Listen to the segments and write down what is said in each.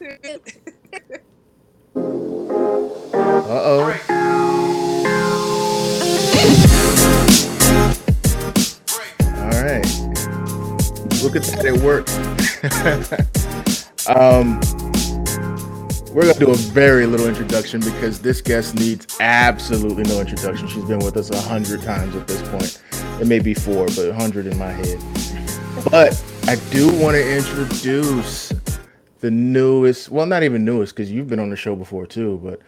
Uh oh. All right. Look at that, it worked. um, we're gonna do a very little introduction because this guest needs absolutely no introduction. She's been with us a hundred times at this point. It may be four, but a hundred in my head. But I do want to introduce the newest, well, not even newest, because you've been on the show before too, but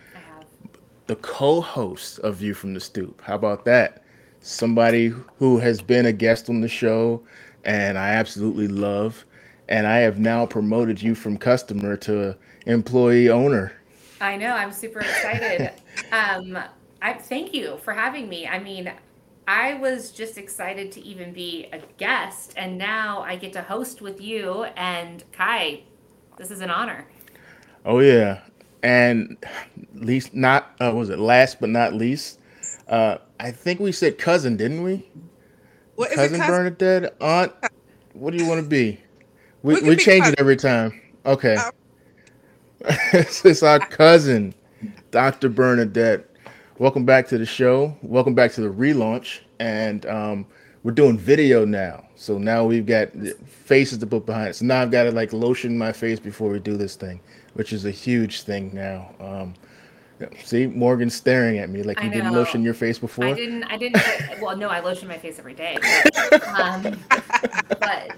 the co-host of View from the Stoop. How about that? Somebody who has been a guest on the show and I absolutely love. And I have now promoted you from customer to employee owner. I know. I'm super excited. um, I thank you for having me. I mean, I was just excited to even be a guest, and now I get to host with you and Kai. This is an honor. Oh yeah, and least not uh, was it last but not least? Uh, I think we said cousin, didn't we? What is it, Cousin cousin? Bernadette, aunt. What do you want to be? We We we be change cousin. it every time. Okay, it's our cousin, Dr. Bernadette. Welcome back to the show. Welcome back to the relaunch, and um, we're doing video now. So now we've got faces to put behind it. So now I've got to like lotion my face before we do this thing, which is a huge thing now. Um, see, Morgan's staring at me like you didn't lotion your face before. I didn't. I didn't. well, no, I lotion my face every day, but, um, but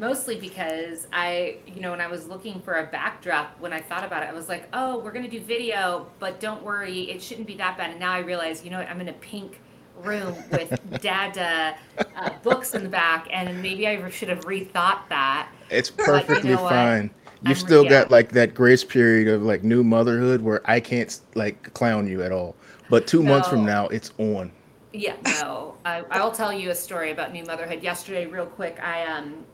mostly because I, you know, when I was looking for a backdrop, when I thought about it, I was like, oh, we're gonna do video, but don't worry, it shouldn't be that bad. And now I realize, you know what, I'm in a pink room with dada uh, books in the back, and maybe I should have rethought that. It's But you perfectly know what? fine. You've I'm- still yeah. got like that grace period of like new motherhood where I can't like clown you at all. But two months from now, it's on. Yeah, no. I, I'll tell you a story about new motherhood. Yesterday, real quick, I um,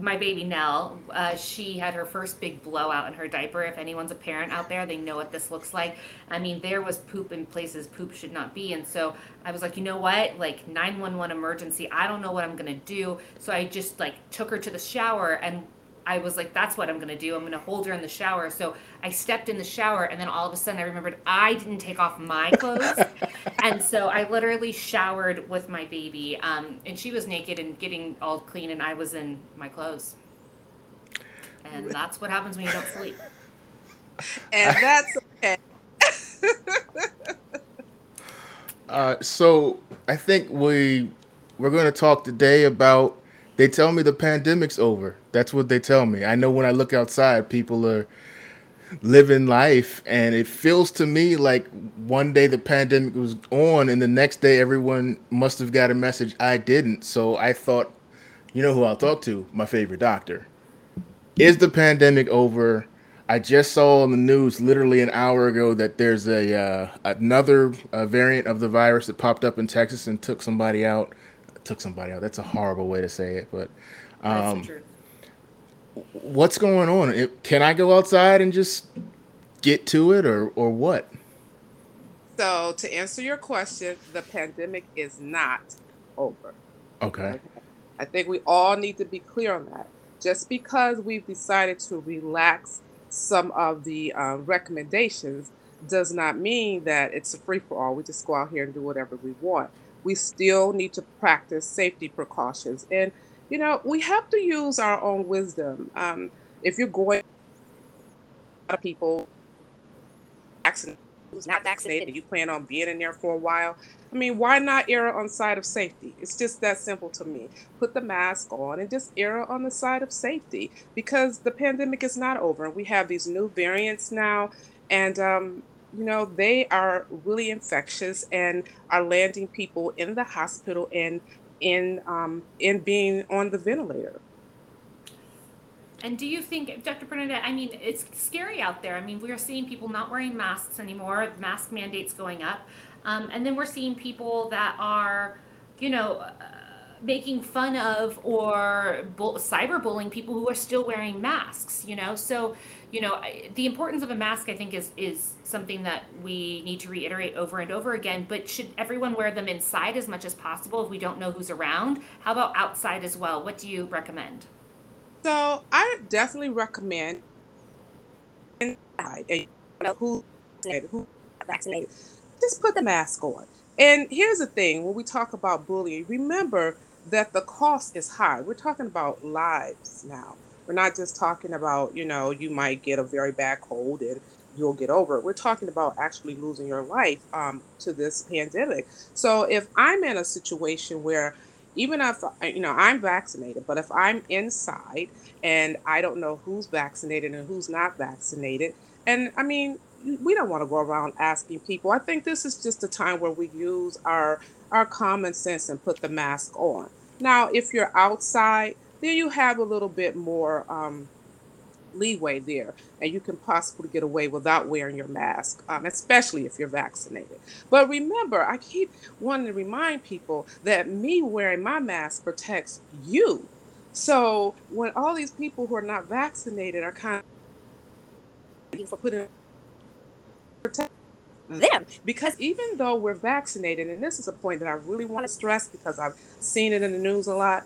my baby Nell, uh, she had her first big blowout in her diaper. If anyone's a parent out there, they know what this looks like. I mean, there was poop in places poop should not be, and so I was like, you know what? Like nine one one emergency. I don't know what I'm gonna do. So I just like took her to the shower and. I was like, that's what I'm gonna do. I'm gonna hold her in the shower. So I stepped in the shower, and then all of a sudden I remembered I didn't take off my clothes and so I literally showered with my baby, um, and she was naked and getting all clean, and I was in my clothes. And that's what happens when you don't sleep. and that's okay. Uh, so I think we we're going to talk today about. They tell me the pandemic's over. That's what they tell me. I know when I look outside, people are living life, and it feels to me like one day the pandemic was on, and the next day everyone must have got a message I didn't. So I thought, you know who I'll talk to? My favorite doctor. Is the pandemic over? I just saw on the news literally an hour ago that there's a uh, another uh, variant of the virus that popped up in Texas and took somebody out. Took somebody out. That's a horrible way to say it, but um, what's going on? It, can I go outside and just get to it, or or what? So to answer your question, the pandemic is not over. Okay. Okay. I think we all need to be clear on that. Just because we've decided to relax some of the uh, recommendations does not mean that it's a free for all. We just go out here and do whatever we want. We still need to practice safety precautions. And, you know, we have to use our own wisdom. Um, if you're going, a lot of people vaccinated, who's not vaccinated, you plan on being in there for a while, I mean, why not err on side of safety? It's just that simple to me. Put the mask on and just err on the side of safety because the pandemic is not over. We have these new variants now, and um, you know they are really infectious and are landing people in the hospital and in um, in being on the ventilator. And do you think, Dr. Bernadette, I mean, it's scary out there. I mean, we are seeing people not wearing masks anymore, mask mandates going up. Um, and then we're seeing people that are, you know, uh, making fun of or bull- cyberbullying people who are still wearing masks, you know? So, you know, I- the importance of a mask, I think, is, is something that we need to reiterate over and over again. But should everyone wear them inside as much as possible if we don't know who's around? How about outside as well? What do you recommend? So I definitely recommend know who who vaccinated. Just put the mask on. And here's the thing: when we talk about bullying, remember that the cost is high. We're talking about lives now. We're not just talking about, you know, you might get a very bad cold and you'll get over it. We're talking about actually losing your life um, to this pandemic. So if I'm in a situation where even if you know I'm vaccinated, but if I'm inside and I don't know who's vaccinated and who's not vaccinated, and I mean we don't want to go around asking people. I think this is just a time where we use our our common sense and put the mask on. Now, if you're outside, then you have a little bit more um, leeway there, and you can possibly get away without wearing your mask, um, especially if you're vaccinated. But remember, I keep wanting to remind people that me wearing my mask protects you. So when all these people who are not vaccinated are kind of for putting protect them because even though we're vaccinated and this is a point that i really want to stress because i've seen it in the news a lot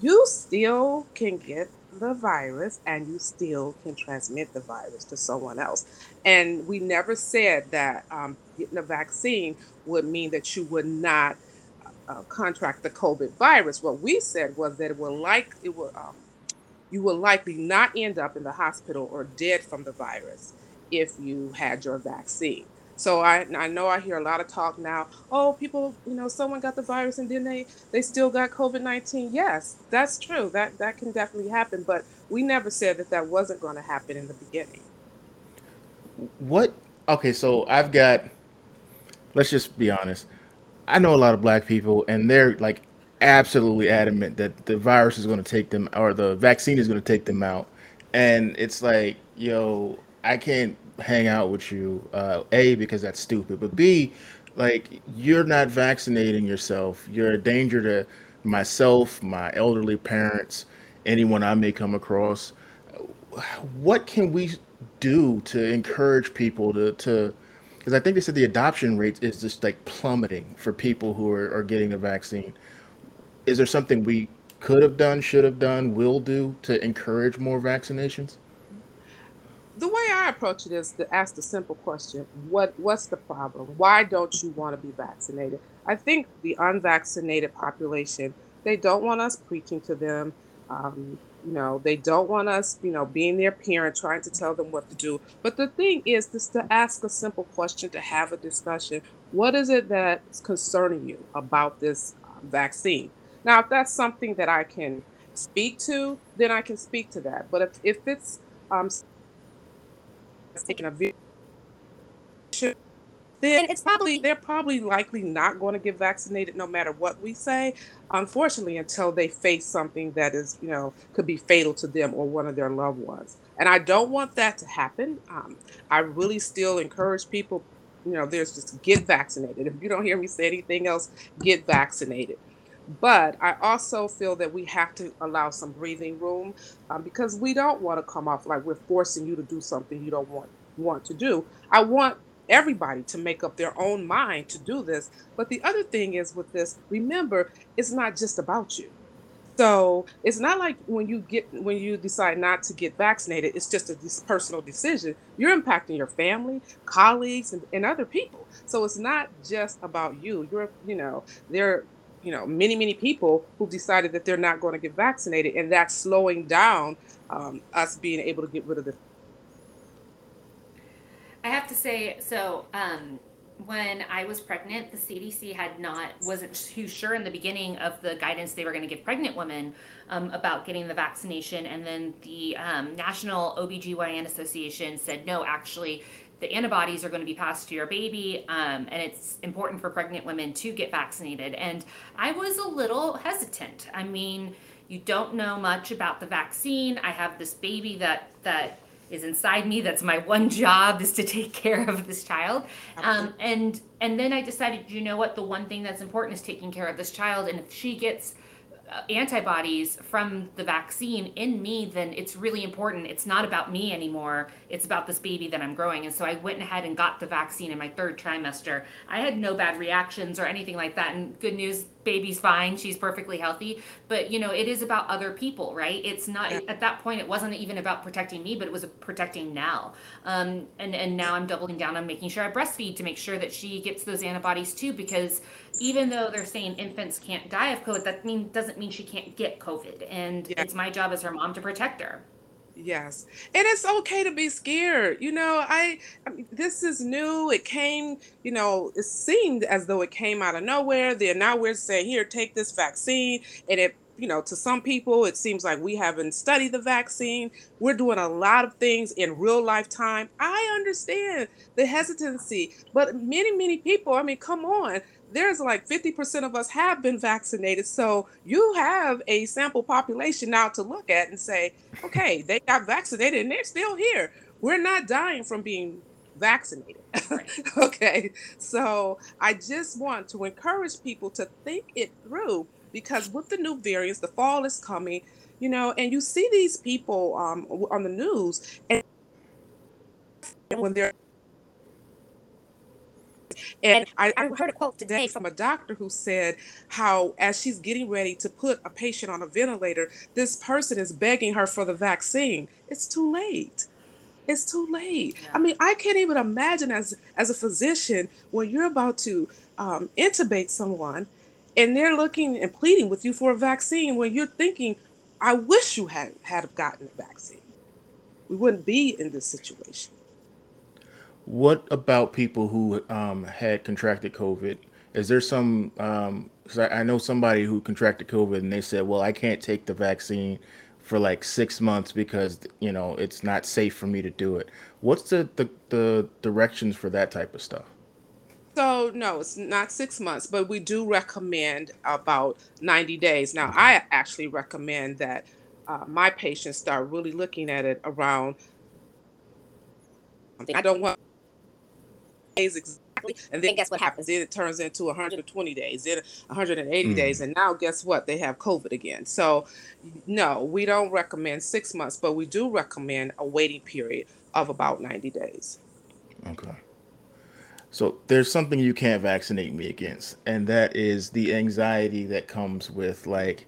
you still can get the virus and you still can transmit the virus to someone else and we never said that um, getting a vaccine would mean that you would not uh, contract the covid virus what we said was that it will like it will um, you will likely not end up in the hospital or dead from the virus if you had your vaccine. So I, I know I hear a lot of talk now. Oh, people, you know, someone got the virus and then they they still got COVID nineteen. Yes, that's true. That that can definitely happen. But we never said that that wasn't going to happen in the beginning. What? Okay, so I've got. Let's just be honest. I know a lot of black people, and they're like absolutely adamant that the virus is going to take them, or the vaccine is going to take them out. And it's like, yo, I can't hang out with you. Uh, a because that's stupid, but B, like you're not vaccinating yourself. You're a danger to myself, my elderly parents, anyone I may come across. What can we do to encourage people to to because I think they said the adoption rate is just like plummeting for people who are, are getting the vaccine. Is there something we could have done, should have done, will do to encourage more vaccinations? The way I approach it is to ask the simple question: What what's the problem? Why don't you want to be vaccinated? I think the unvaccinated population they don't want us preaching to them. Um, you know, they don't want us, you know, being their parent, trying to tell them what to do. But the thing is, just to ask a simple question, to have a discussion. What is it that's concerning you about this uh, vaccine? Now, if that's something that I can speak to, then I can speak to that. But if, if it's um, taking a video, then it's probably they're probably likely not going to get vaccinated no matter what we say. Unfortunately, until they face something that is you know could be fatal to them or one of their loved ones. And I don't want that to happen. Um, I really still encourage people. You know, there's just get vaccinated. If you don't hear me say anything else, get vaccinated. But I also feel that we have to allow some breathing room um, because we don't want to come off like we're forcing you to do something you don't want want to do. I want everybody to make up their own mind to do this. But the other thing is with this, remember, it's not just about you. So it's not like when you get when you decide not to get vaccinated, it's just a personal decision. You're impacting your family, colleagues, and, and other people. So it's not just about you. You're, you know, there you know many many people who've decided that they're not going to get vaccinated and that's slowing down um, us being able to get rid of the i have to say so um, when i was pregnant the cdc had not wasn't too sure in the beginning of the guidance they were going to give pregnant women um, about getting the vaccination and then the um, national obgyn association said no actually the antibodies are going to be passed to your baby, um, and it's important for pregnant women to get vaccinated. And I was a little hesitant. I mean, you don't know much about the vaccine. I have this baby that that is inside me. That's my one job is to take care of this child. Um, and and then I decided, you know what? The one thing that's important is taking care of this child. And if she gets antibodies from the vaccine in me, then it's really important. It's not about me anymore. It's about this baby that I'm growing. And so I went ahead and got the vaccine in my third trimester. I had no bad reactions or anything like that. And good news, baby's fine she's perfectly healthy. But you know it is about other people right? It's not Yeah. at that point it wasn't even about protecting me but it was protecting Nell. Um, and and now i'm doubling down on making sure i breastfeed to make sure that she gets those antibodies too because even though they're saying infants can't die of covid that mean doesn't mean she can't get covid. And Yeah. it's my job as her mom to protect her Yes. And it's okay to be scared. You know, I, I mean, this is new. It came, you know, it seemed as though it came out of nowhere. Then now we're saying, here, take this vaccine. And it, you know, to some people, it seems like we haven't studied the vaccine. We're doing a lot of things in real life time. I understand the hesitancy, but many, many people, I mean, come on. There's like 50% of us have been vaccinated. So you have a sample population now to look at and say, okay, they got vaccinated and they're still here. We're not dying from being vaccinated. okay. So I just want to encourage people to think it through because with the new variants, the fall is coming, you know, and you see these people um, on the news and when they're and I, I heard a quote today from a doctor who said how, as she's getting ready to put a patient on a ventilator, this person is begging her for the vaccine. It's too late. It's too late. yeah I mean, I can't even imagine as as a physician when you're about to um, intubate someone, and they're looking and pleading with you for a vaccine when you're thinking, "I wish you had had gotten a vaccine. We wouldn't be in this situation." What about people who um, had contracted COVID? Is there some? Um, 'cause I, I know somebody who contracted COVID and they said, "Well, I can't take the vaccine for like six months because you know it's not safe for me to do it." What's the the, the directions for that type of stuff? So no, it's not six months, but we do recommend about 90 days. Now, I actually recommend that uh, my patients start really looking at it around. I don't want days exactly, and then guess what happens? Then it turns into 120 days, then 180 days, Mm, and now guess what? They have COVID again. So, no, we don't recommend six months, but we do recommend a waiting period of about 90 days. okay. So there's something you can't vaccinate me against, and that is the anxiety that comes with like.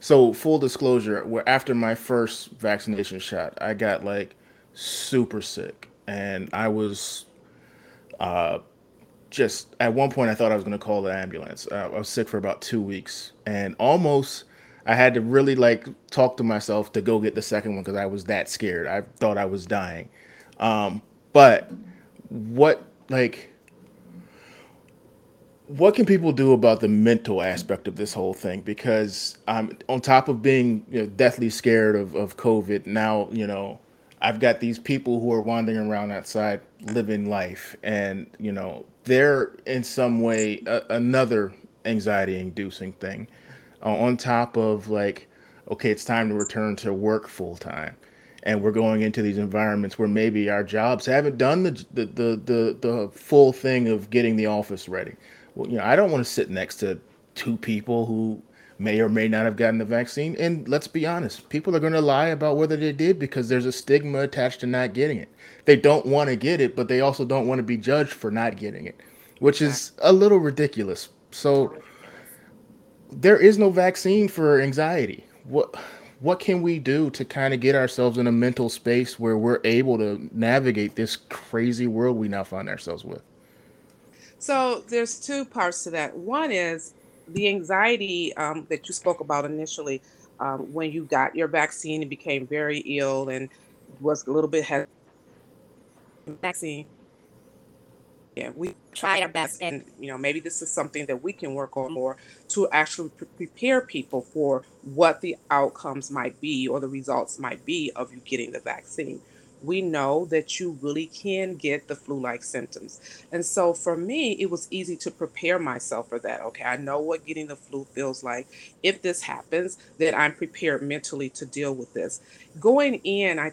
So full disclosure, where after my first vaccination shot, I got like super sick, and I was uh just at one point I thought I was going to call the ambulance. Uh, I was sick for about two weeks, and almost I had to really like talk to myself to go get the second one because I was that scared. I thought I was dying. Um, but what like what can people do about the mental aspect of this whole thing? Because I'm um, on top of being you know, deathly scared of, of COVID, now you know I've got these people who are wandering around outside living life, and you know they're in some way a, another anxiety-inducing thing. Uh, on top of like, okay, it's time to return to work full time, and we're going into these environments where maybe our jobs haven't done the the the the, the full thing of getting the office ready. Well, you know, I don't want to sit next to two people who may or may not have gotten the vaccine. And let's be honest, people are going to lie about whether they did because there's a stigma attached to not getting it. They don't want to get it, but they also don't want to be judged for not getting it, which is a little ridiculous. So there is no vaccine for anxiety. What what can we do to kind of get ourselves in a mental space where we're able to navigate this crazy world we now find ourselves with? So there's two parts to that. One is the anxiety um, that you spoke about initially um, when you got your vaccine and became very ill and was a little bit hesitant. Vaccine. Yeah, we tried our best, and you know maybe this is something that we can work on more to actually pre- prepare people for what the outcomes might be or the results might be of you getting the vaccine. We know that you really can get the flu-like symptoms, and so for me, it was easy to prepare myself for that. Okay, I know what getting the flu feels like. If this happens, then I'm prepared mentally to deal with this. Going in, I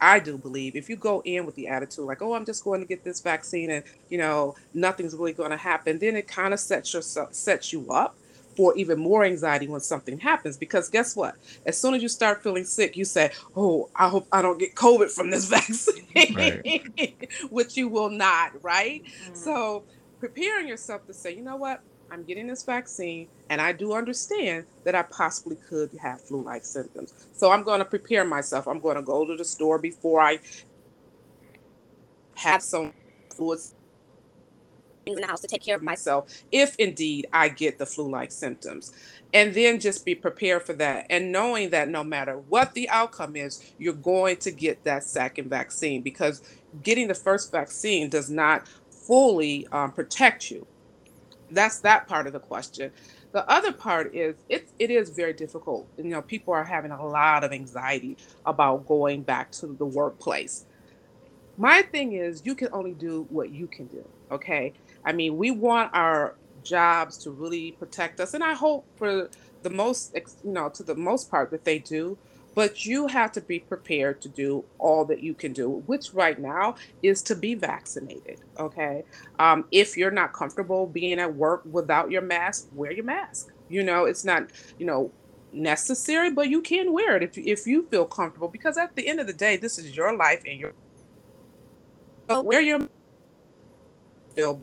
I do believe if you go in with the attitude like, "Oh, I'm just going to get this vaccine and, you know, nothing's really going to happen," then it kind of sets sets you up for even more anxiety when something happens because guess what? As soon as you start feeling sick, you say, "Oh, I hope I don't get COVID from this Right. vaccine," which you will not, right? Mm, So, preparing yourself to say, "You know what? I'm getting this vaccine, and I do understand that I possibly could have flu like symptoms. So I'm going to prepare myself. I'm going to go to the store before I have some fluids in the house to take care of myself if indeed I get the flu like symptoms. And then just be prepared for that. And knowing that no matter what the outcome is, you're going to get that second vaccine because getting the first vaccine does not fully um, protect you. That's that part of the question. The other part is it, it is very difficult. You know, people are having a lot of anxiety about going back to the workplace. My thing is, you can only do what you can do. Okay. I mean, we want our jobs to really protect us, and I hope for the most, you know, to the most part that they do. But you have to be prepared to do all that you can do, which right now is to be vaccinated. Okay. Um, if you're not comfortable being at work without your mask, wear your mask. You know, it's not, you know, necessary, but you can wear it if, if you feel comfortable because at the end of the day, this is your life and your wear your feel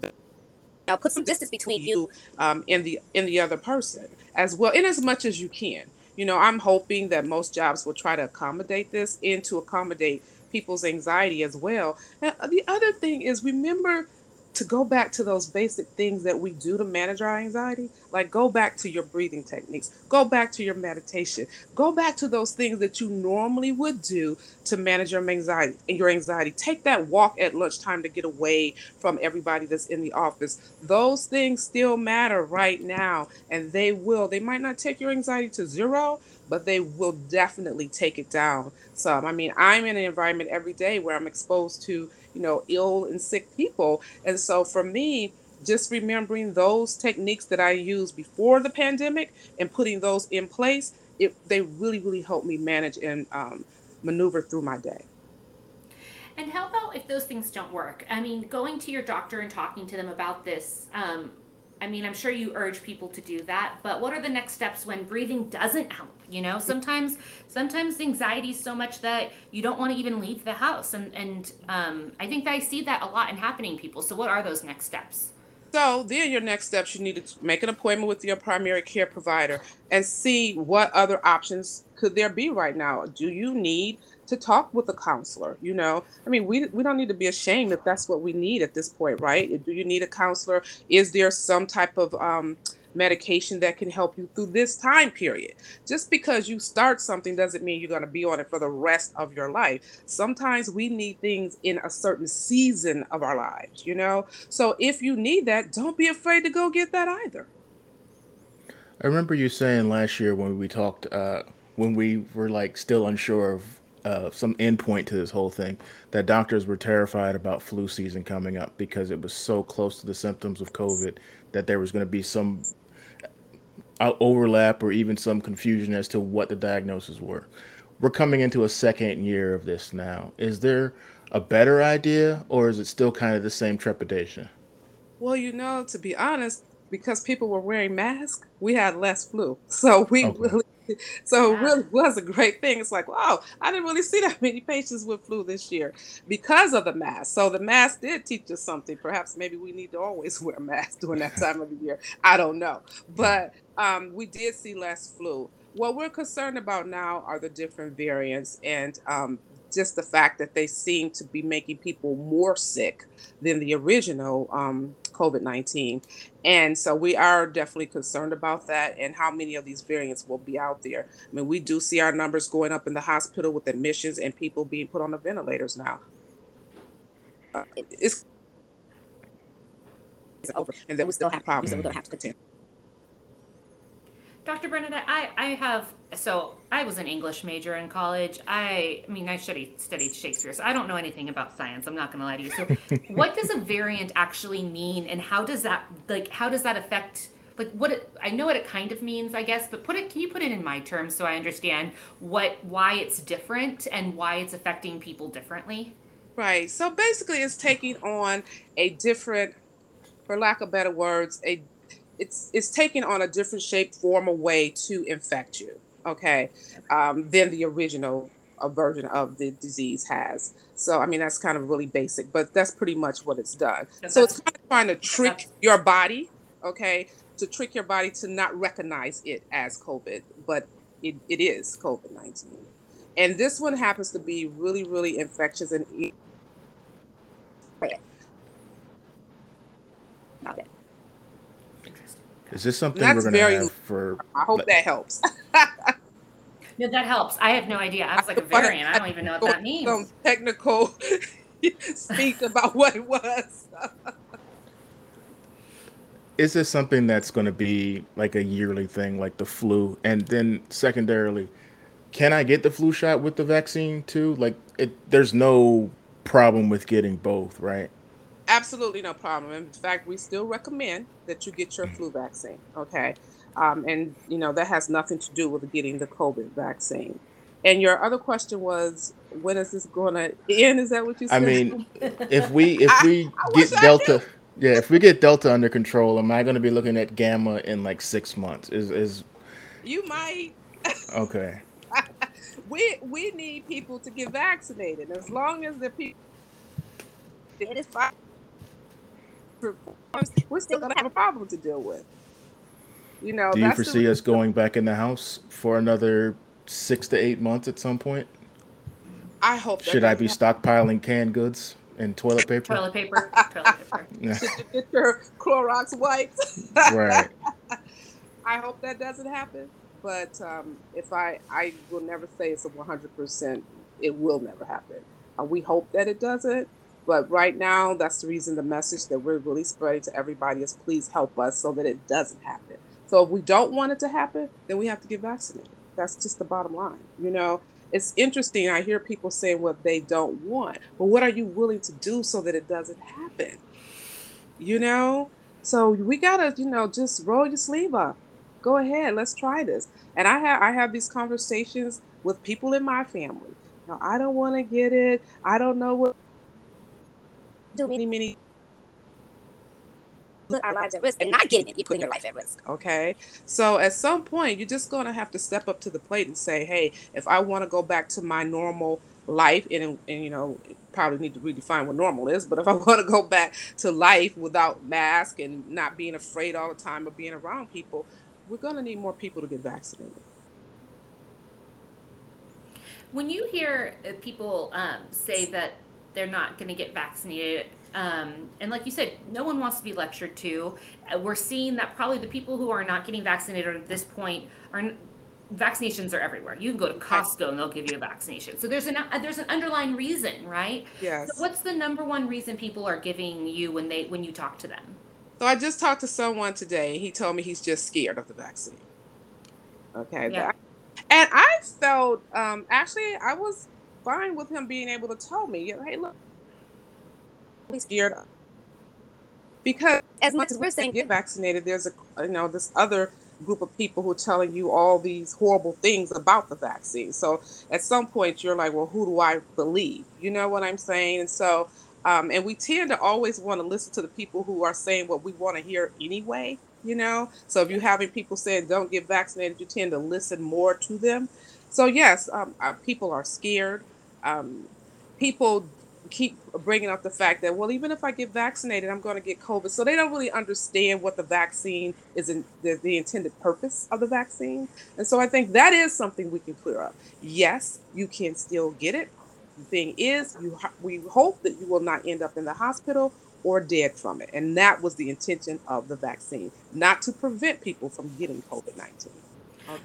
now put some distance between you um, and the and the other person as well in as much as you can. You know i'm hoping that most jobs will try to accommodate this and to accommodate people's anxiety as well. And the other thing is remember to go back to those basic things that we do to manage our anxiety like go back to your breathing techniques go back to your meditation go back to those things that you normally would do to manage your anxiety and your anxiety. Take that walk at lunchtime to get away from everybody that's in the office. Those things still matter right now and they will. They might not take your anxiety to zero but they will definitely take it down some. I mean i'm in an environment every day where i'm exposed to you know, ill and sick people. And so for me, just remembering those techniques that I used before the pandemic and putting those in place, it, they really, really helped me manage and um, maneuver through my day. And how about if those things don't work? I mean, going to your doctor and talking to them about this, um, I mean, I'm sure you urge people to do that, but what are the next steps when breathing doesn't help? You know, sometimes sometimes anxiety is so much that you don't want to even leave the house, and and um, I think that I see that a lot in happening people. So, what are those next steps? So then your next steps, you need to make an appointment with your primary care provider and see what other options could there be right now. Do you need to talk with a counselor. You know, I mean, we we don't need to be ashamed if that's what we need at this point, right? Do you need a counselor? Is there some type of um, medication that can help you through this time period? Just because you start something doesn't mean you're going to be on it for the rest of your life. Sometimes we need things in a certain season of our lives, you know. So if you need that, don't be afraid to go get that either. I remember you saying last year when we talked, uh, when we were like still unsure of uh, some endpoint to this whole thing that doctors were terrified about flu season coming up because it was so close to the symptoms of COVID that there was going to be some uh, overlap or even some confusion as to what the diagnoses were. We're coming into a second year of this now. Is there a better idea or is it still kind of the same trepidation? Well, you know, to be honest, because people were wearing masks, we had less flu. So we okay. really so it really was a great thing. It's like, wow, I didn't really see that many patients with flu this year because of the mask. So the mask did teach us something. Perhaps maybe we need to always wear masks during that time of the year. I don't know. But um, we did see less flu. What we're concerned about now are the different variants and um, just the fact that they seem to be making people more sick than the original um, COVID 19. And so we are definitely concerned about that and how many of these variants will be out there. I mean, we do see our numbers going up in the hospital with admissions and people being put on the ventilators now. Uh, it's, it's over, and then we still have problems that we're going to have to continue. Dr. Bernadette, I, I have so I was an English major in college. I, I mean I studied studied Shakespeare, so I don't know anything about science. I'm not gonna lie to you. So what does a variant actually mean and how does that like how does that affect like what it, I know what it kind of means, I guess, but put it can you put it in my terms so I understand what why it's different and why it's affecting people differently? Right. So basically it's taking on a different for lack of better words, a it's it's taking on a different shape, form, or way to infect you. Okay, um, than the original uh, version of the disease has. So I mean that's kind of really basic, but that's pretty much what it's done. so it's kind of trying to trick your body, okay, to trick your body to not recognize it as COVID, but it, it is COVID 19. And this one happens to be really, really infectious and e- Is this something That's we're gonna have for? I hope like- that helps. No, that helps. I have no idea. I was like a variant. I don't even know what that Some means. technical speak about what it was. Is this something that's going to be like a yearly thing, like the flu? And then secondarily, can I get the flu shot with the vaccine too? Like, it, there's no problem with getting both, right? Absolutely no problem. In fact, we still recommend that you get your flu vaccine. Okay. Um, and, you know, that has nothing to do with getting the COVID vaccine. And your other question was, when is this going to end? Is that what you I said? mean, if we if I- we I get I Delta, yeah, if we get Delta under control, am I going to be looking at Gamma in like six months? Is is you might. okay? We we need people to get vaccinated. As long as the people it is fine. We're still gonna have a problem to deal with. You know, Do you that's the foresee us going back in the house for another six to eight months at some point? I hope. that Should I be doesn't stockpiling canned goods and toilet paper? Toilet paper. Toilet paper. Yeah, happen. Get your Clorox wipes. right. I hope that doesn't happen. But um, if I, I will never say it's a 100%. It will never happen. Uh, we hope that it doesn't. But right now, that's the reason the message that we're really spreading to everybody is please help us so that it doesn't happen. So if we don't want it to happen, then we have to get vaccinated. That's just the bottom line. You know, it's interesting. I hear people saying what they don't want, but what are you willing to do so that it doesn't happen? You know, so we gotta, you know, just roll your sleeve up. Go ahead, let's try this. And I have I have these conversations with people in my family. Now, I don't want to get it. I don't know what do many many put our lives at risk and not getting it, you're putting your life at risk. Okay. So at some point, you're just going to have to step up to the plate and say, hey, if I want to go back to my normal life, and, and you know, probably need to redefine what normal is, but if I want to go back to life without mask and not being afraid all the time of being around people, we're going to need more people to get vaccinated. When you hear uh, people um, say that they're not going to get vaccinated, um, and like you said, no one wants to be lectured to. Uh, we're seeing that probably the people who are not getting vaccinated at this point are vaccinations are everywhere. You can go to Costco and they'll give you a vaccination. So there's an uh, there's an underlying reason, right? Yes. So what's the number one reason people are giving you when they when you talk to them? So I just talked to someone today. He told me he's just scared of the vaccine. Okay. Yeah. that- and I felt um, actually I was fine with him being able to tell me, hey, look, I'm scared because As much as we're saying, get vaccinated, there's a you know this other group of people who are telling you all these horrible things about the vaccine. So at some point you're like, well, who do I believe? You know what I'm saying? And so um, and we tend to always want to listen to the people who are saying what we want to hear anyway. You know, so if you're having people saying don't get vaccinated, you tend to listen more to them. So yes, um, uh, people are scared. Um, people keep bringing up the fact that well even if i get vaccinated i'm going to get covid. So they don't really understand what the vaccine is in the, the intended purpose of the vaccine. And so i think that is something we can clear up. Yes you can still get it. The thing is you we hope that you will not end up in the hospital or dead from it. And that was the intention of the vaccine not to prevent people from getting covid-19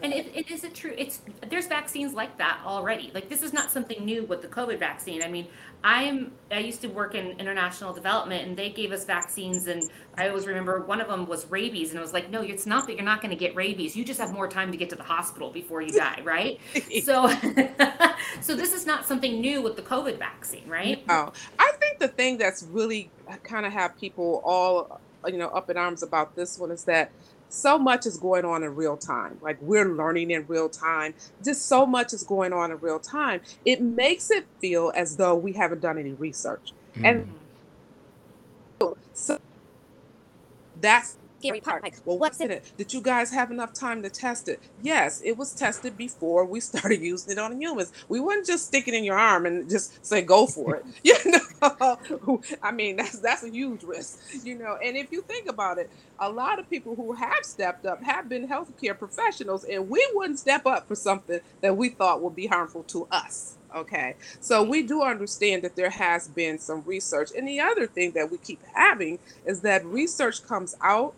And it is it true, it's there's vaccines like that already. Like this is not something new with the COVID vaccine. I mean, I'm I used to work in international development, and they gave us vaccines, and I always remember one of them was rabies, and it was like, no, it's not that you're not going to get rabies. You just have more time to get to the hospital before you die, right? so, so this is not something new with the COVID vaccine, right? Oh, I think the thing that's really uh, kind of have people all you know up in arms about this one is that so much is going on in real time. Like we're learning in real time. Just so much is going on in real time. It makes it feel as though we haven't done any research. And mm. so that's scary part. Like, Well, what's in it? it? Did you guys have enough time to test it? Yes, it was tested before we started using it on humans. We wouldn't just stick it in your arm and just say go for it. You know, I mean that's that's a huge risk. You know, and if you think about it, a lot of people who have stepped up have been healthcare professionals, and we wouldn't step up for something that we thought would be harmful to us. Okay, so we do understand that there has been some research, and the other thing that we keep having is that research comes out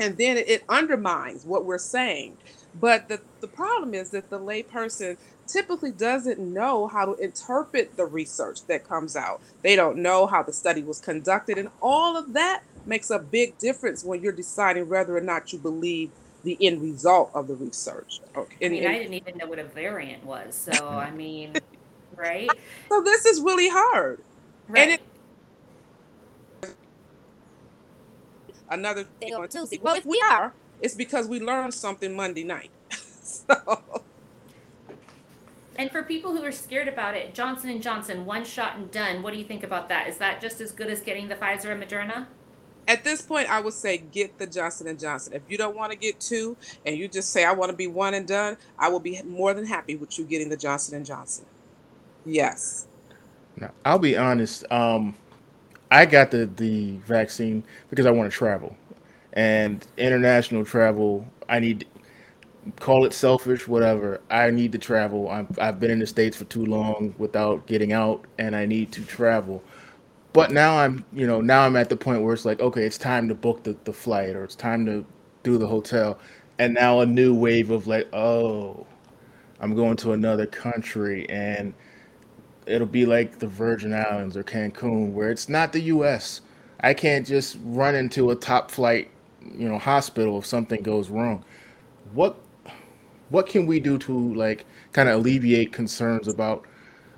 and then it undermines what we're saying. But the, the problem is that the layperson typically doesn't know how to interpret the research that comes out. They don't know how the study was conducted, and all of that makes a big difference when you're deciding whether or not you believe the end result of the research. Okay. I And- mean, and I didn't even know what a variant was. So, I mean, right? so this is really hard. Right. it- Another thing on Tuesday. Tuesday. Well, if we are, It's because we learned something Monday night. so And for people who are scared about it, Johnson and Johnson, one shot and done. What do you think about that? Is that just as good as getting the Pfizer and Moderna? at this point i would say get the johnson and johnson if you don't want to get two and you just say i want to be one and done i will be more than happy with you getting the johnson and johnson yes Now, I'll be honest. Um, I got the the vaccine because I want to travel, and international travel. I need call it selfish, whatever. I need to travel. I'm, I've been in the states for too long without getting out, and I need to travel. But now I'm, you know, now I'm at the point where it's like, okay, it's time to book the, the flight or it's time to do the hotel, and now a new wave of like, oh, I'm going to another country and it'll be like the Virgin Islands or Cancun, where it's not the U.S. I can't just run into a top flight, you know, hospital if something goes wrong. What what can we do to like kind of alleviate concerns about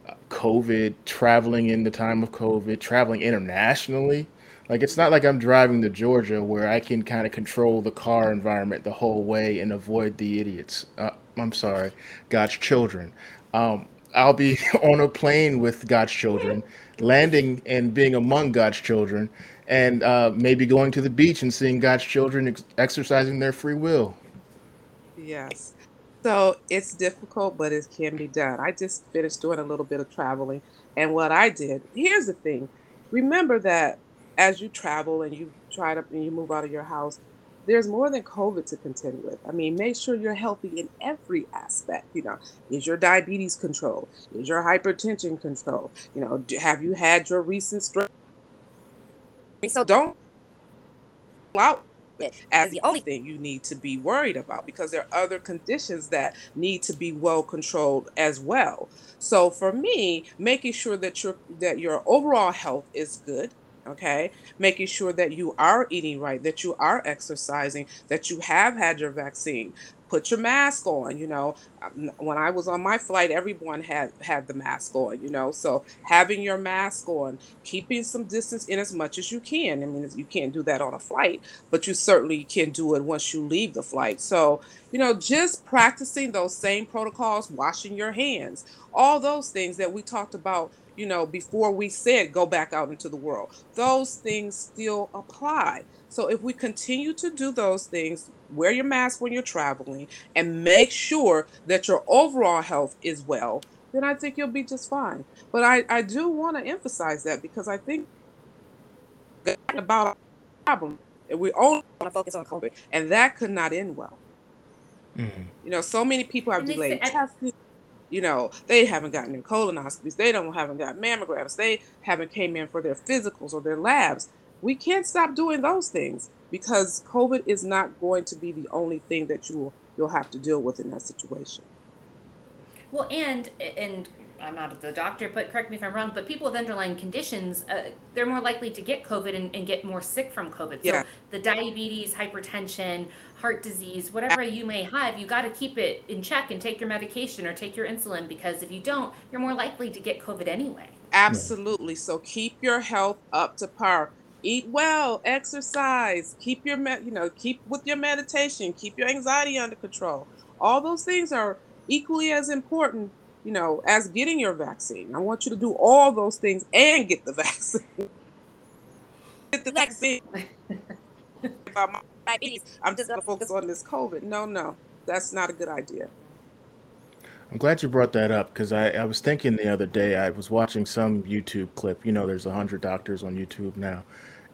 uh, COVID, traveling in the time of COVID, traveling internationally? Like it's not like I'm driving to Georgia where I can kind of control the car environment the whole way and avoid the idiots. Uh, I'm sorry, God's children. Um, I'll be on a plane with God's children, landing and being among God's children, and uh, maybe going to the beach and seeing God's children ex- exercising their free will. yes. So it's difficult but it can be done. I just finished doing a little bit of traveling and what i did here's the thing. Remember that as you travel and you try to and you move out of your house there's more than covid to contend with. I mean make sure you're healthy in every aspect you know. Is your diabetes controlled? Is your hypertension controlled? You know do, have you had your recent stress so don't out as the only thing you need to be worried about because there are other conditions that need to be well controlled as well. So for me, making sure that your that your overall health is good, okay? Making sure that you are eating right, that you are exercising, that you have had your vaccine. Put your mask on, you know. Um, When I was on my flight, everyone had had the mask on, you know. So having your mask on, keeping some distance in as much as you can. I mean, you can't do that on a flight, but you certainly can do it once you leave the flight. So, you know, just practicing those same protocols, washing your hands, all those things that we talked about, you know, before we said go back out into the world, those things still apply. So, if we continue to do those things, wear your mask when you're traveling, and make sure that your overall health is well, then I think you'll be just fine. But I, I do want to emphasize that because I think about our problem, and we only want to focus on COVID, and that could not end well. Mhm. You know, so many people have And delayed testing. You know, they haven't gotten their colonoscopies. They don't haven't got mammograms. They haven't came in for their physicals or their labs. We can't stop doing those things because COVID is not going to be the only thing that you will you'll have to deal with in that situation. Well, and and I'm not the doctor, but correct me if I'm wrong. But people with underlying conditions, uh, they're more likely to get COVID and, and get more sick from COVID. Yeah. So the diabetes, hypertension, heart disease, whatever you may have, you got to keep it in check and take your medication or take your insulin because if you don't, you're more likely to get COVID anyway. Absolutely. So keep your health up to par. Eat well, exercise, keep your med- you know, keep with your meditation, keep your anxiety under control. All those things are equally as important, you know, as getting your vaccine. I want you to do all those things and get the vaccine. get the vaccine. Diabetes. I'm just going to focus on this COVID. No, no, that's not a good idea. I'm glad you brought that up because I, I was thinking the other day, I was watching some YouTube clip. You know, there's 100 doctors on YouTube now.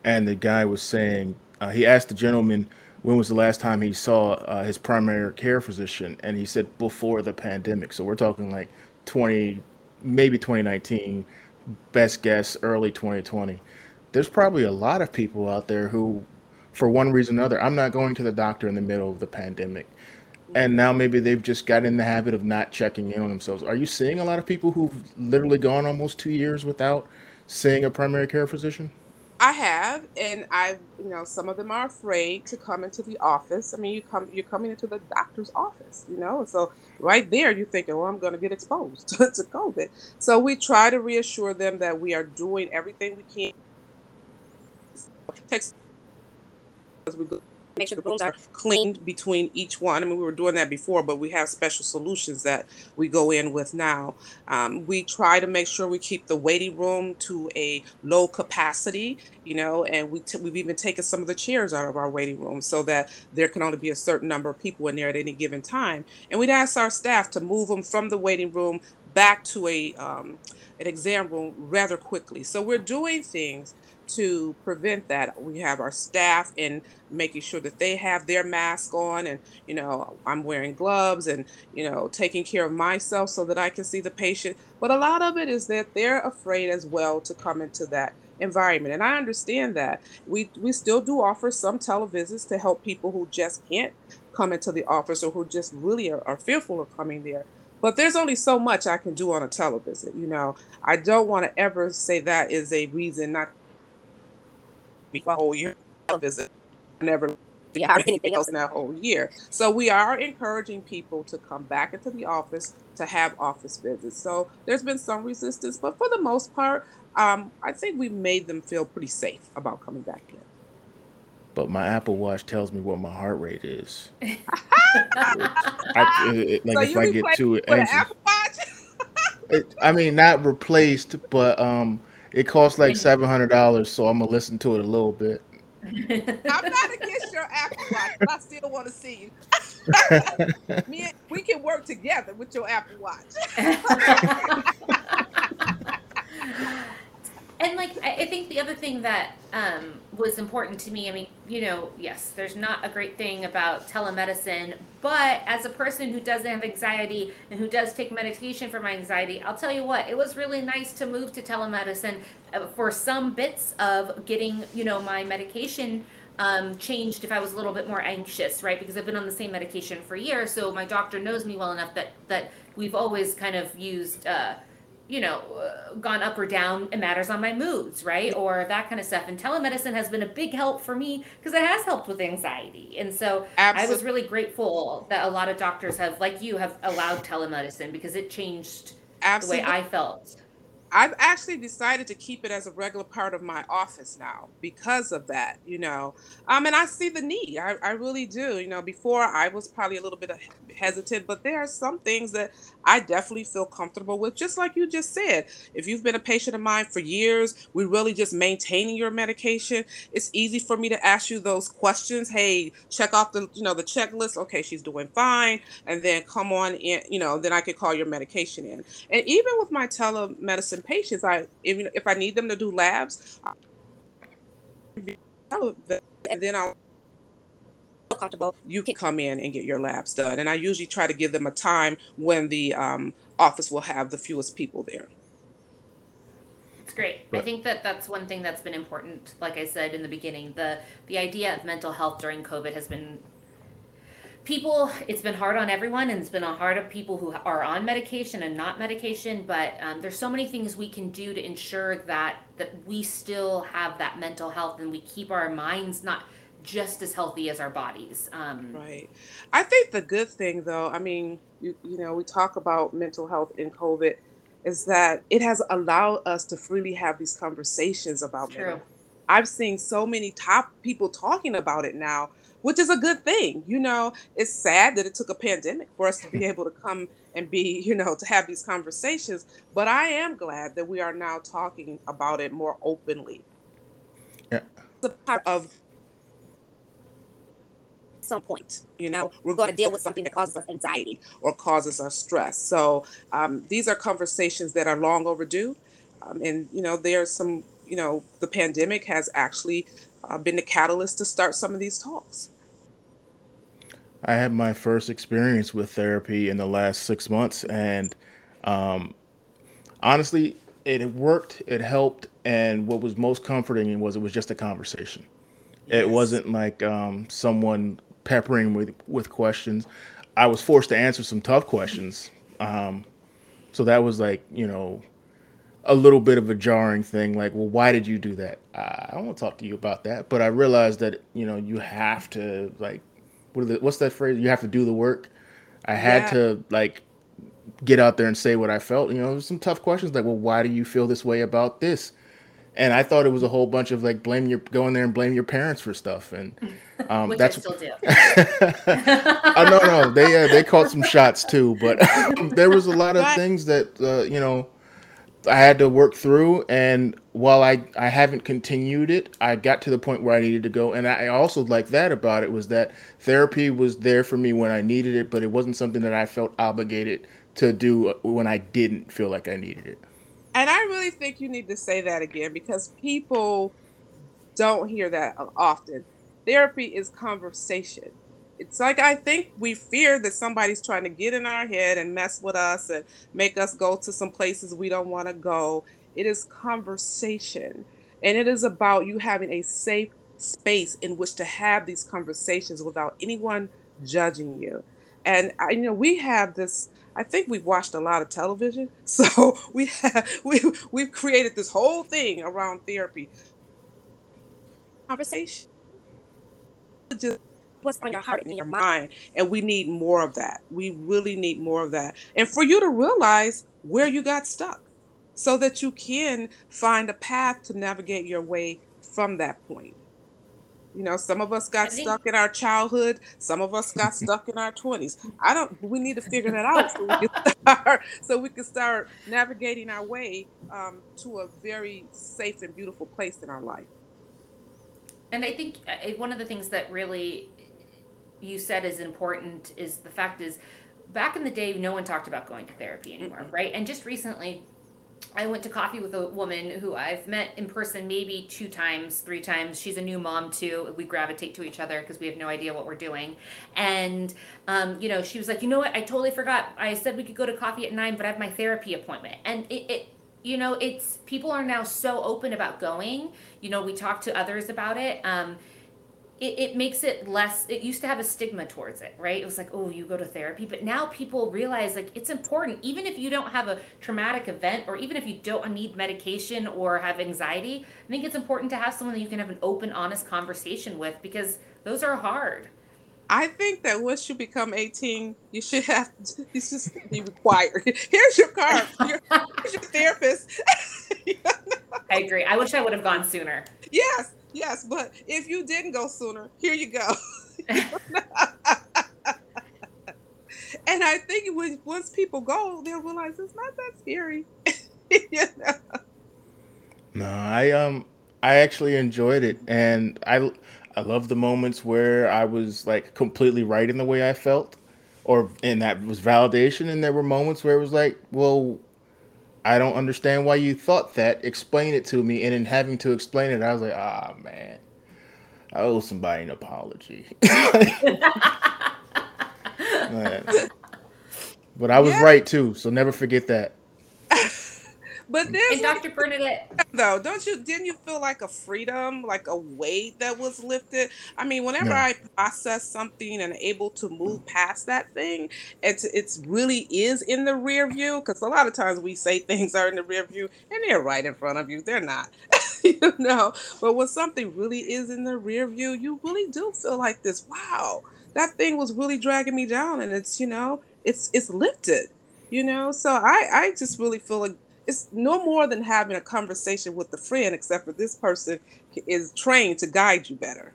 And the guy was saying, uh, he asked the gentleman when was the last time he saw uh, his primary care physician. And he said before the pandemic. So we're talking like 20, maybe 2019, best guess, early 2020. There's probably a lot of people out there who, for one reason or another, I'm not going to the doctor in the middle of the pandemic and now maybe they've just got in the habit of not checking in on themselves. Are you seeing a lot of people who've literally gone almost two years without seeing a primary care physician? I have, and I've you know, some of them are afraid to come into the office. I mean, you come, you're coming into the doctor's office, you know, so right there, you're thinking, well, I'm going to get exposed to COVID. So we try to reassure them that we are doing everything we can. As we make sure the rooms are cleaned between each one. I mean, we were doing that before, but we have special solutions that we go in with now. Um, we try to make sure we keep the waiting room to a low capacity, you know, and we t- we've even taken some of the chairs out of our waiting room so that there can only be a certain number of people in there at any given time. And we'd ask our staff to move them from the waiting room back to a um, an exam room rather quickly. So we're doing things to prevent that. We have our staff in making sure that they have their mask on and you know i'm wearing gloves and you know taking care of myself so that i can see the patient. But a lot of it is that they're afraid as well to come into that environment. And i understand that. We we still do offer some televisits to help people who just can't come into the office or who just really are, are fearful of coming there. But there's only so much i can do on a televisit you know. I don't want to ever say that is a reason not be a whole year visit never Yeah, or anything else in that whole year. So we are encouraging people to come back into the office to have office visits. So there's been some resistance, but for the most part, um, I think we made them feel pretty safe about coming back in. But my Apple Watch tells me what my heart rate is. I, it- like so if you I get playing too anxious. Apple Watch? It, I mean, not replaced, but um, it costs like seven hundred dollars, so I'm gonna listen to it a little bit. I'm not against your Apple Watch, but I still want to see you. Me, and- we can work together with your Apple Watch. and like I, think the other thing that um, was important to me i mean you know yes there's not a great thing about telemedicine but as a person who doesn't have anxiety and who does take medication for my anxiety i'll tell you what it was really nice to move to telemedicine uh, for some bits of getting you know my medication um, changed if I was a little bit more anxious, right? Because I've been on the same medication for years, so my doctor knows me well enough that that we've always kind of used, uh, you know, uh, gone up or down. It matters on my moods, right, or that kind of stuff. And telemedicine has been a big help for me because it has helped with anxiety. And so I was really grateful that a lot of doctors have, like you, have allowed telemedicine because it changed the way I felt. I've actually decided to keep it as a regular part of my office now because of that, you know. Um, and I see the need. I, I really do. You know, before I was probably a little bit hesitant, but there are some things that I definitely feel comfortable with. Just like you just said, if you've been a patient of mine for years, we're really just maintaining your medication. It's easy for me to ask you those questions. Hey, check off the, you know, the checklist. Okay, she's doing fine, and then come on in. You know, then I could call your medication in. And even with my telemedicine patients, I if I need them to do labs, and then I'll comfortable. you can come in and get your labs done. And I usually try to give them a time when the um, office will have the fewest people there. It's great. I think that that's one thing that's been important. Like I said in the beginning, the the idea of mental health during COVID has been people. It's been hard on everyone, and it's been hard on people who are on medication and not medication. But um, there's so many things we can do to ensure that that we still have that mental health and we keep our minds not just as healthy as our bodies. Um, Right. I think the good thing, though, I mean, you, you know, we talk about mental health in COVID, is that it has allowed us to freely have these conversations about mental True. I've seen so many top people talking about it now, which is a good thing. You know, it's sad that it took a pandemic for us to be able to come and be, you know, to have these conversations. But I am glad that we are now talking about it more openly. Yeah. It's a part of some point. You know, we're going to deal with something that causes us anxiety. or causes us stress. So um, these are conversations that are long overdue. Um, and, you know, there's some, you know, the pandemic has actually uh, been the catalyst to start some of these talks. I had my first experience with therapy in the last six months, and um, honestly, it worked. It helped, and what was most comforting was it was just a conversation. It wasn't like um, someone peppering with with questions. I was forced to answer some tough questions, um, so that was like you know a little bit of a jarring thing. Like, well, why did you do that? I don't want to talk to you about that. But I realized that you know you have to like what are the, what's that phrase? You have to do the work. I had Yeah. to like get out there and say what I felt. You know, some tough questions like, well, why do you feel this way about this? And I thought it was a whole bunch of like blame your going there and blame your parents for stuff, and um, which I that's still do. oh no no. They uh, they caught some shots too, but there was a lot of things that uh, you know I had to work through, and while I I haven't continued it, I got to the point where I needed to go, and I also like that about it was that therapy was there for me when I needed it, but it wasn't something that I felt obligated to do when I didn't feel like I needed it. And I really think you need to say that again because people don't hear that often. Therapy is conversation. It's like I think we fear that somebody's trying to get in our head and mess with us and make us go to some places we don't want to go. It is conversation. And it is about you having a safe space in which to have these conversations without anyone judging you. And you know, we have this I think we've watched a lot of television. So we have we we've created this whole thing around therapy. Conversation just What's on your heart and your mind and we need more of that. We really need more of that. And for you to realize where you got stuck so that you can find a path to navigate your way from that point you know some of us got think stuck in our childhood some of us got stuck in our 20s i don't we need to figure that out so we can start so we can start navigating our way um, to a very safe and beautiful place in our life And I think uh, one of the things that really you said is important is the fact is back in the day no one talked about going to therapy anymore, Mm-mm. right? And just recently I went to coffee with a woman who I've met in person maybe two times, three times. She's a new mom too. We gravitate to each other because we have no idea what we're doing. And, um, you know, she was like, you know what? I totally forgot. I said we could go to coffee at nine, but I have my therapy appointment. And it, it you know, it's people are now so open about going. You know, we talk to others about it. Um, it, it makes it less it used to have a stigma towards it right it was like oh you go to therapy but now people realize like it's important even if you don't have a traumatic event or even if you don't need medication or have anxiety i think it's important to have someone that you can have an open honest conversation with because those are hard I think that once you become 18, you should have you should be required. Here's your card. Your, here's your therapist. i agree i wish i would have gone sooner yes, yes. But if you didn't go sooner, here you go. and I think when, once people go, they'll realize it's not that scary. you know? No, I um I actually enjoyed it and I I love the moments where I was like completely right in the way I felt or and that was validation and there were moments where it was like, well, I don't understand why you thought that. Explain it to me and in having to explain it, I was like, ah man, I owe somebody an apology. But I was Yeah. right too, so never forget that. But there's and dr bernadette though don't you didn't you feel like a freedom like a weight that was lifted? I mean whenever No. i process something and able to move past that thing it's it's really is in the rear view because a lot of times we say things are in the rear view and they're right in front of you. They're not you know? But when something really is in the rear view you really do feel like this wow that thing was really dragging me down and it's you know it's it's lifted you know? So i i just really feel like it's no more than having a conversation with a friend, except for this person is trained to guide you better.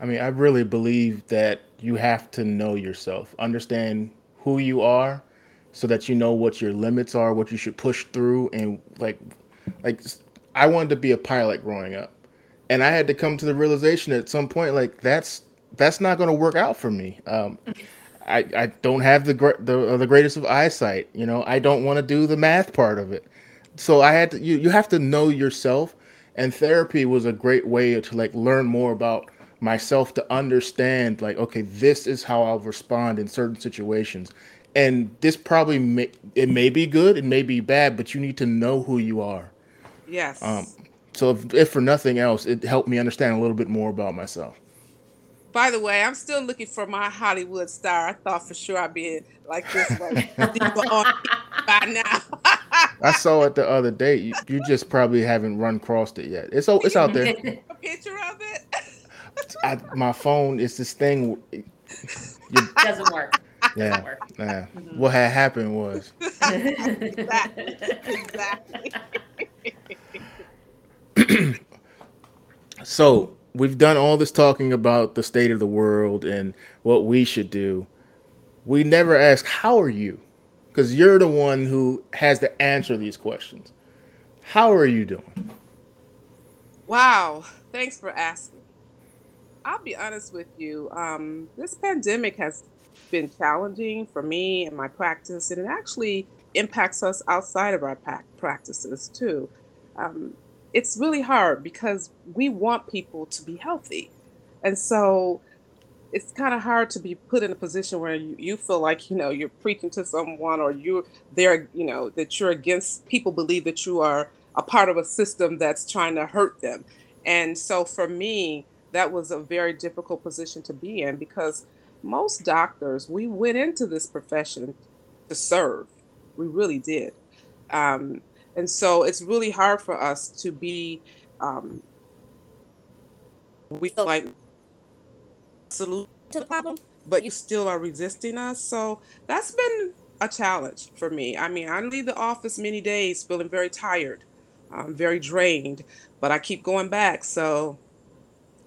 I mean, I really believe that you have to know yourself, understand who you are, so that you know what your limits are, what you should push through, and like, like I wanted to be a pilot growing up, and I had to come to the realization at some point, like that's that's not going to work out for me. Um, I, I don't have the, the uh, the greatest of eyesight. You know, I don't want to do the math part of it. So I had to. You you have to know yourself, and therapy was a great way to like learn more about myself to understand like okay this is how i'll respond in certain situations and this probably may it may be good it may be bad but you need to know who you are Yes. um so if, if for nothing else it helped me understand a little bit more about myself By the way, I'm still looking for my Hollywood star. I thought for sure I'd be like this like by now. i saw it the other day you, you just probably haven't run across it yet it's oh it's out there A picture of it. I, my phone is this thing It Doesn't work. yeah Doesn't work. yeah. Mm-hmm. what had happened was exactly. Exactly. So we've done all this talking about the state of the world and what we should do. We never ask, How are you? Because you're the one who has to answer these questions. How are you doing? Wow. Thanks for asking. I'll be honest with you. Um, this pandemic has been challenging for me and my practice, and it actually impacts us outside of our practices too. Um, it's really hard because we want people to be healthy. And so it's kind of hard to be put in a position where you, you feel like, you know, you're preaching to someone or you're there, you know, that you're against, people believe that you are a part of a system that's trying to hurt them. And so for me, that was a very difficult position to be in because most doctors, we went into this profession to serve. We really did. Um, and so it's really hard for us to be, um, we feel like solution To the problem, but you still are resisting us. So that's been a challenge for me. I mean, I leave the office many days feeling very tired, um, very drained, but I keep going back. So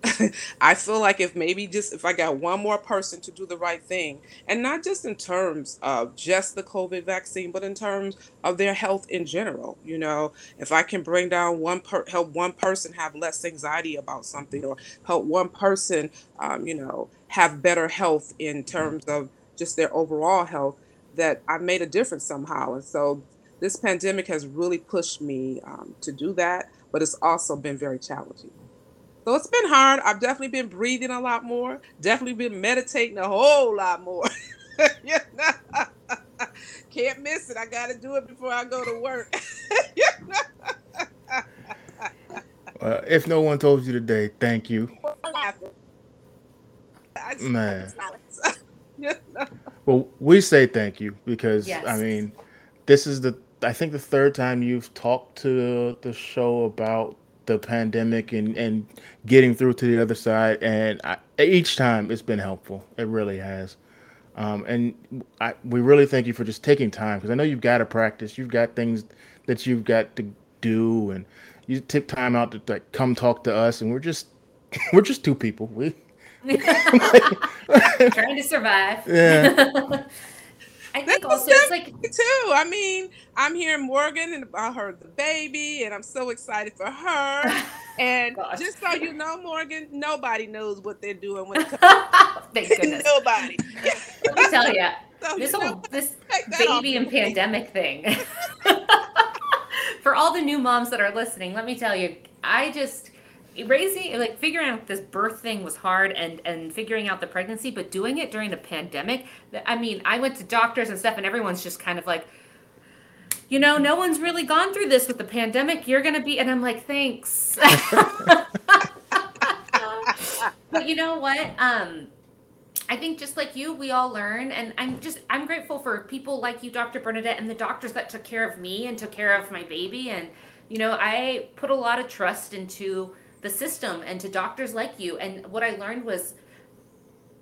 I feel like if maybe just if I got one more person to do the right thing, and not just in terms of just the COVID vaccine, but in terms of their health in general, you know, if I can bring down one per help one person have less anxiety about something, or help one person, um, you know, have better health in terms of just their overall health, that I've made a difference somehow. And so this pandemic has really pushed me um, to do that, but it's also been very challenging. So it's been hard. I've definitely been breathing a lot more. Definitely been meditating a whole lot more. you know? Can't miss it. I got to do it before I go to work. You know? Uh, if no one told you today, thank you. I'm laughing. I just- Man. You know? Well, we say thank you because I mean, this is the I think the third time you've talked to the show about the pandemic and and getting through to the other side, and I, each time it's been helpful. It really has. Um, and I, we really thank you for just taking time because I know you've got to practice. You've got things that you've got to do, and you took time out to like come talk to us. And we're just we're just two people. We Trying to survive. Yeah. I think That's also it's like too. I mean, I'm hearing Morgan and I heard the baby, and I'm so excited for her. And Gosh. just so you know, Morgan, nobody knows what they're doing when it comes thank goodness. nobody. Let me tell you, So, this you whole this take that off baby and pandemic thing. For all the new moms that are listening, let me tell you, I just raising like figuring out this birth thing was hard and and figuring out the pregnancy, but doing it during the pandemic, I mean, I went to doctors and stuff and everyone's just kind of like you know, no one's really gone through this with the pandemic. You're to be and I'm like, "Thanks." but you know what? Um I think just like you, we all learn, and I'm just I'm grateful for people like you, Dr. Bernadette, and the doctors that took care of me and took care of my baby. And you know, I put a lot of trust into the system and to doctors like you. And what I learned was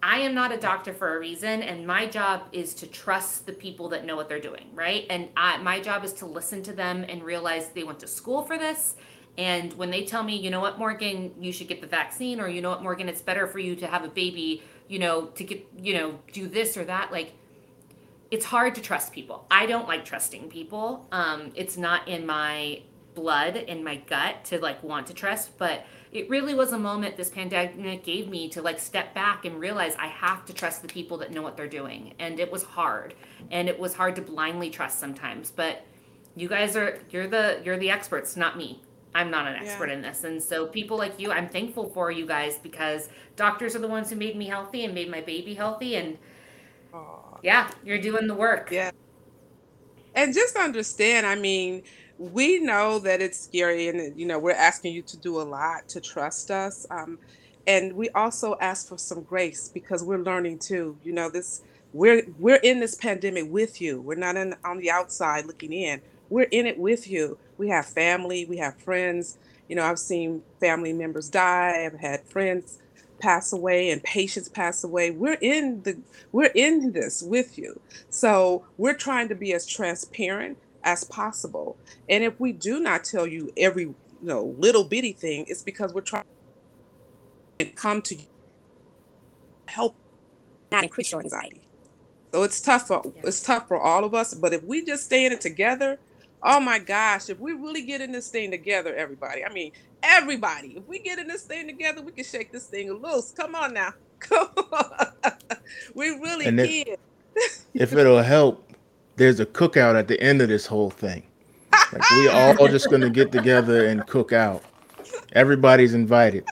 I am not a doctor for a reason, and my job is to trust the people that know what they're doing, right? And I, my job is to listen to them and realize they went to school for this. And when they tell me, you know what, Morgan, you should get the vaccine, or you know what, Morgan, it's better for you to have a baby, you know, to get, you know, do this or that, like, it's hard to trust people. I don't like trusting people. Um, it's not in my blood in my gut to like want to trust, but it really was a moment this pandemic gave me to like step back and realize I have to trust the people that know what they're doing. And it was hard. And it was hard to blindly trust sometimes, but you guys are you're the you're the experts, not me. I'm not an expert in this. And so people like you, I'm thankful for you guys because doctors are the ones who made me healthy and made my baby healthy and Aw. yeah, you're doing the work. Yeah. And just understand, I mean, we know that it's scary and you know, we're asking you to do a lot to trust us. Um, and we also ask for some grace because we're learning too. You know, this we're we're in this pandemic with you. We're not in, on the outside looking in. We're in it with you. We have family, we have friends. You know, I've seen family members die, I've had friends pass away and patients pass away. We're in the we're in this with you. So we're trying to be as transparent as possible. And if we do not tell you every you know little bitty thing, it's because we're trying to come to you help Not increase your anxiety. so it's tough for it's tough for all of us. But if we just stay in it together, oh my gosh, if we really get in this thing together, everybody. I mean, everybody. If we get in this thing together, we can shake this thing loose. Come on now. Come on. we really And if- can. if it'll help, there's a cookout at the end of this whole thing. Like we all just gonna get together and cook out. Everybody's invited.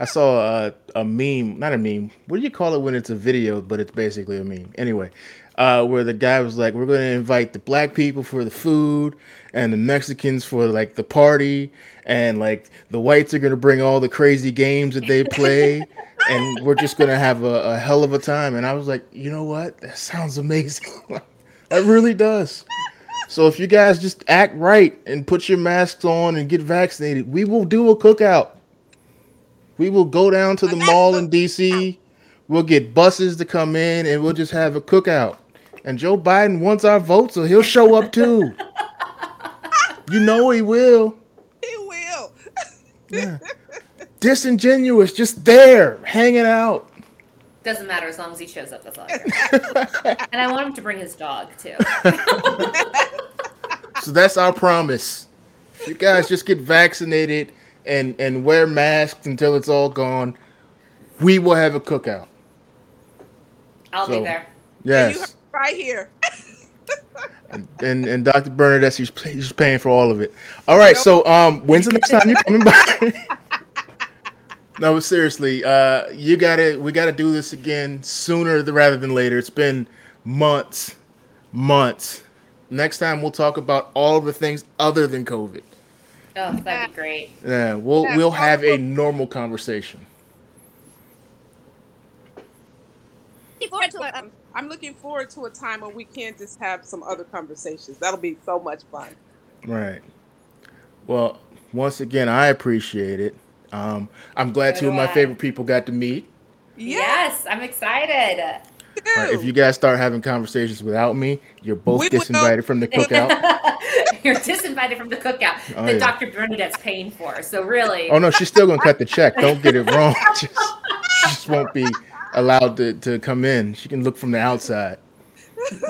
I saw a, a meme, not a meme. What do you call it when it's a video, but it's basically a meme? Anyway, uh, where the guy was like, "We're gonna invite the black people for the food, and the Mexicans for like the party, and like the whites are gonna bring all the crazy games that they play, and we're just gonna have a, a hell of a time." And I was like, you know what? That sounds amazing. that really does. So if you guys just act right and put your masks on and get vaccinated, we will do a cookout. We will go down to the mall in DC. We'll get buses to come in and we'll just have a cookout. And Joe Biden wants our vote, so he'll show up too. You know he will. He will. Yeah. Disingenuous, just there, hanging out. Doesn't matter as long as he shows up. That's all I care. and I want him to bring his dog too. So that's our promise. You guys just get vaccinated and and wear masks until it's all gone, we will have a cookout. I'll So- be there. You Yes. right here. And and, and Dr. Bernadette, she's she's paying for all of it. All right. So um, when's the next time you're coming by? No, but seriously, uh, you gotta we gotta do this again sooner rather than later. It's been months, months. Next time we'll talk about all the things other than COVID. Oh, that'd be great. Yeah, we'll Yeah, we'll have a normal conversation. Forward to it. Um, I'm looking forward to a time when we can just have some other conversations. That'll be so much fun. Right. Well, once again, I appreciate it. Um, I'm glad So two of my I. favorite people got to meet. Yes, I'm excited. All right, if you guys start having conversations without me, you're both We will- disinvited from the cookout. You're disinvited from the cookout Oh, that yeah. Dr. Bernadette's paying for. So really, Oh no, she's still gonna cut the check. Don't get it wrong. Just, she just won't be allowed to, to come in. She can look from the outside.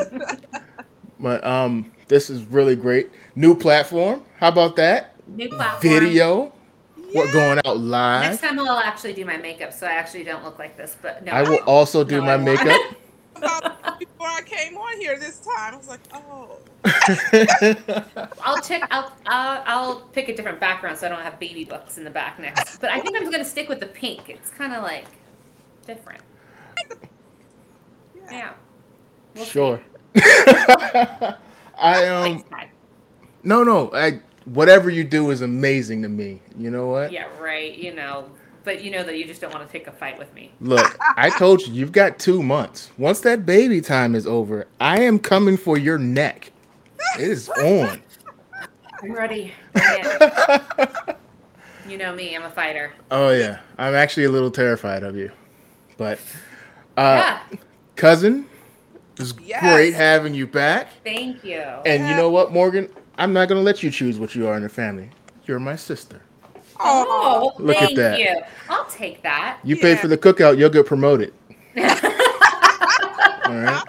But um, this is really great. New platform. How about that? new platform. Video. We're going out live. Next time I'll actually do my makeup, so I actually don't look like this. But no, I will also do No, my I makeup. About before I came on here this time, I was like, oh. I'll check. I'll, I'll I'll pick a different background so I don't have baby books in the back next. But I think I'm gonna stick with the pink. It's kind of like different. Yeah. Yeah. We'll sure. I um Next no no I whatever you do is amazing to me. You know what? Yeah, right. You know, but you know that you just don't want to take a fight with me. Look, I told you you've got two months. Once that baby time is over, I am coming for your neck. It is on. I'm ready. You know me. I'm a fighter. oh yeah, I'm actually a little terrified of you, but uh, yeah. cousin, it's Yes. great having you back. Thank you. And you know what, Morgan? I'm not gonna let you choose what you are in the family. You're my sister. Oh, Look at thank that. you. I'll take that. You pay for the cookout, you'll get promoted. All right.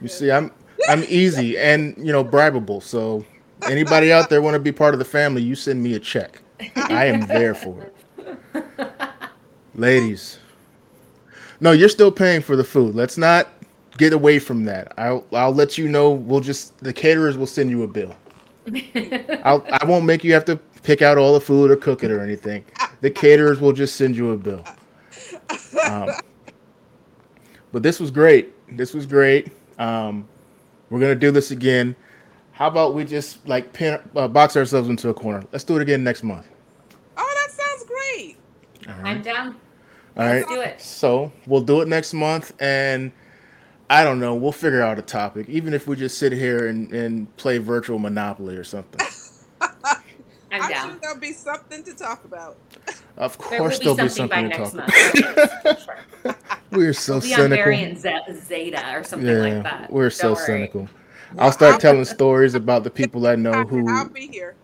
You see, I'm I'm easy and you know bribable. So Anybody out there want to be part of the family? You send me a check. I am there for it. Ladies. No, you're still paying for the food. Let's not get away from that. I'll I'll let you know. We'll just the caterers will send you a bill. I'll I won't make you have to pick out all the food or cook it or anything. The caterers will just send you a bill. Um, but this was great. This was great. Um, we're gonna do this again. How about we just like pin, uh, box ourselves into a corner? Let's do it again next month. Oh, that sounds great. All I'm right. down. All right. Let's do it. So we'll do it next month, and I don't know. We'll figure out a topic, even if we just sit here and, and play virtual Monopoly or something. I'm I'm down. sure there'll be something to talk about. Of There will course, be there'll be something by to next talk month. about. We're so We'll be on cynical. Variant Z- Zeta or something Yeah, like that. we're Don't so worry. cynical. Well, I'll start I'll- telling stories about the people I know who. I'll be here.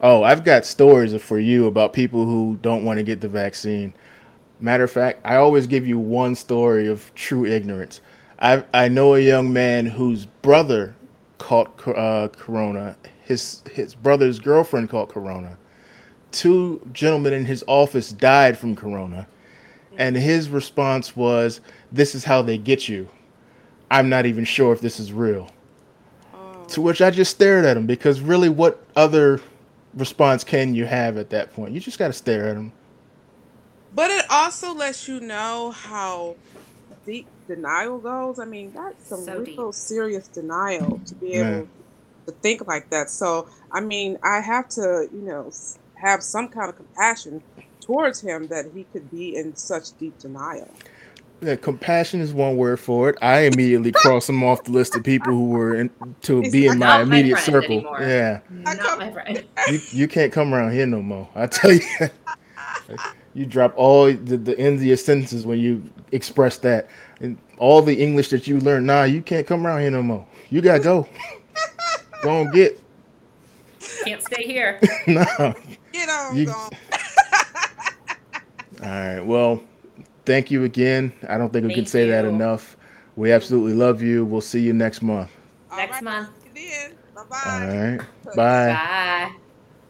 Oh, I've got stories for you about people who don't want to get the vaccine. Matter of fact, I always give you one story of true ignorance. I I know a young man whose brother caught uh, corona. His his brother's girlfriend caught corona. Two gentlemen in his office died from corona, and his response was, "This is how they get you." I'm not even sure if this is real. Oh. To which I just stared at him because really, what other response can you have at that point? You just got to stare at him. But it also lets you know how deep denial goes. I mean, that's some So real deep. serious denial to be Yeah. able to think like that. So, I mean, I have to, you know, have some kind of compassion towards him that he could be in such deep denial. Yeah, compassion is one word for it. I immediately cross him off the list of people who were in, to He's be in my not my immediate circle. anymore. Yeah, Not come- my friend. you you can't come around here no more. I tell you, you drop all the, the ends of your sentences when you express that, and all the English that you learned. Nah, you can't come around here no more. You gotta go. go and get. Can't stay here. no. Get know, You- All right. Well, thank you again. I don't think we can Thank say that enough. We absolutely love you. We'll see you next month. all Next right, month. Then, Bye-bye. right. Bye. Bye.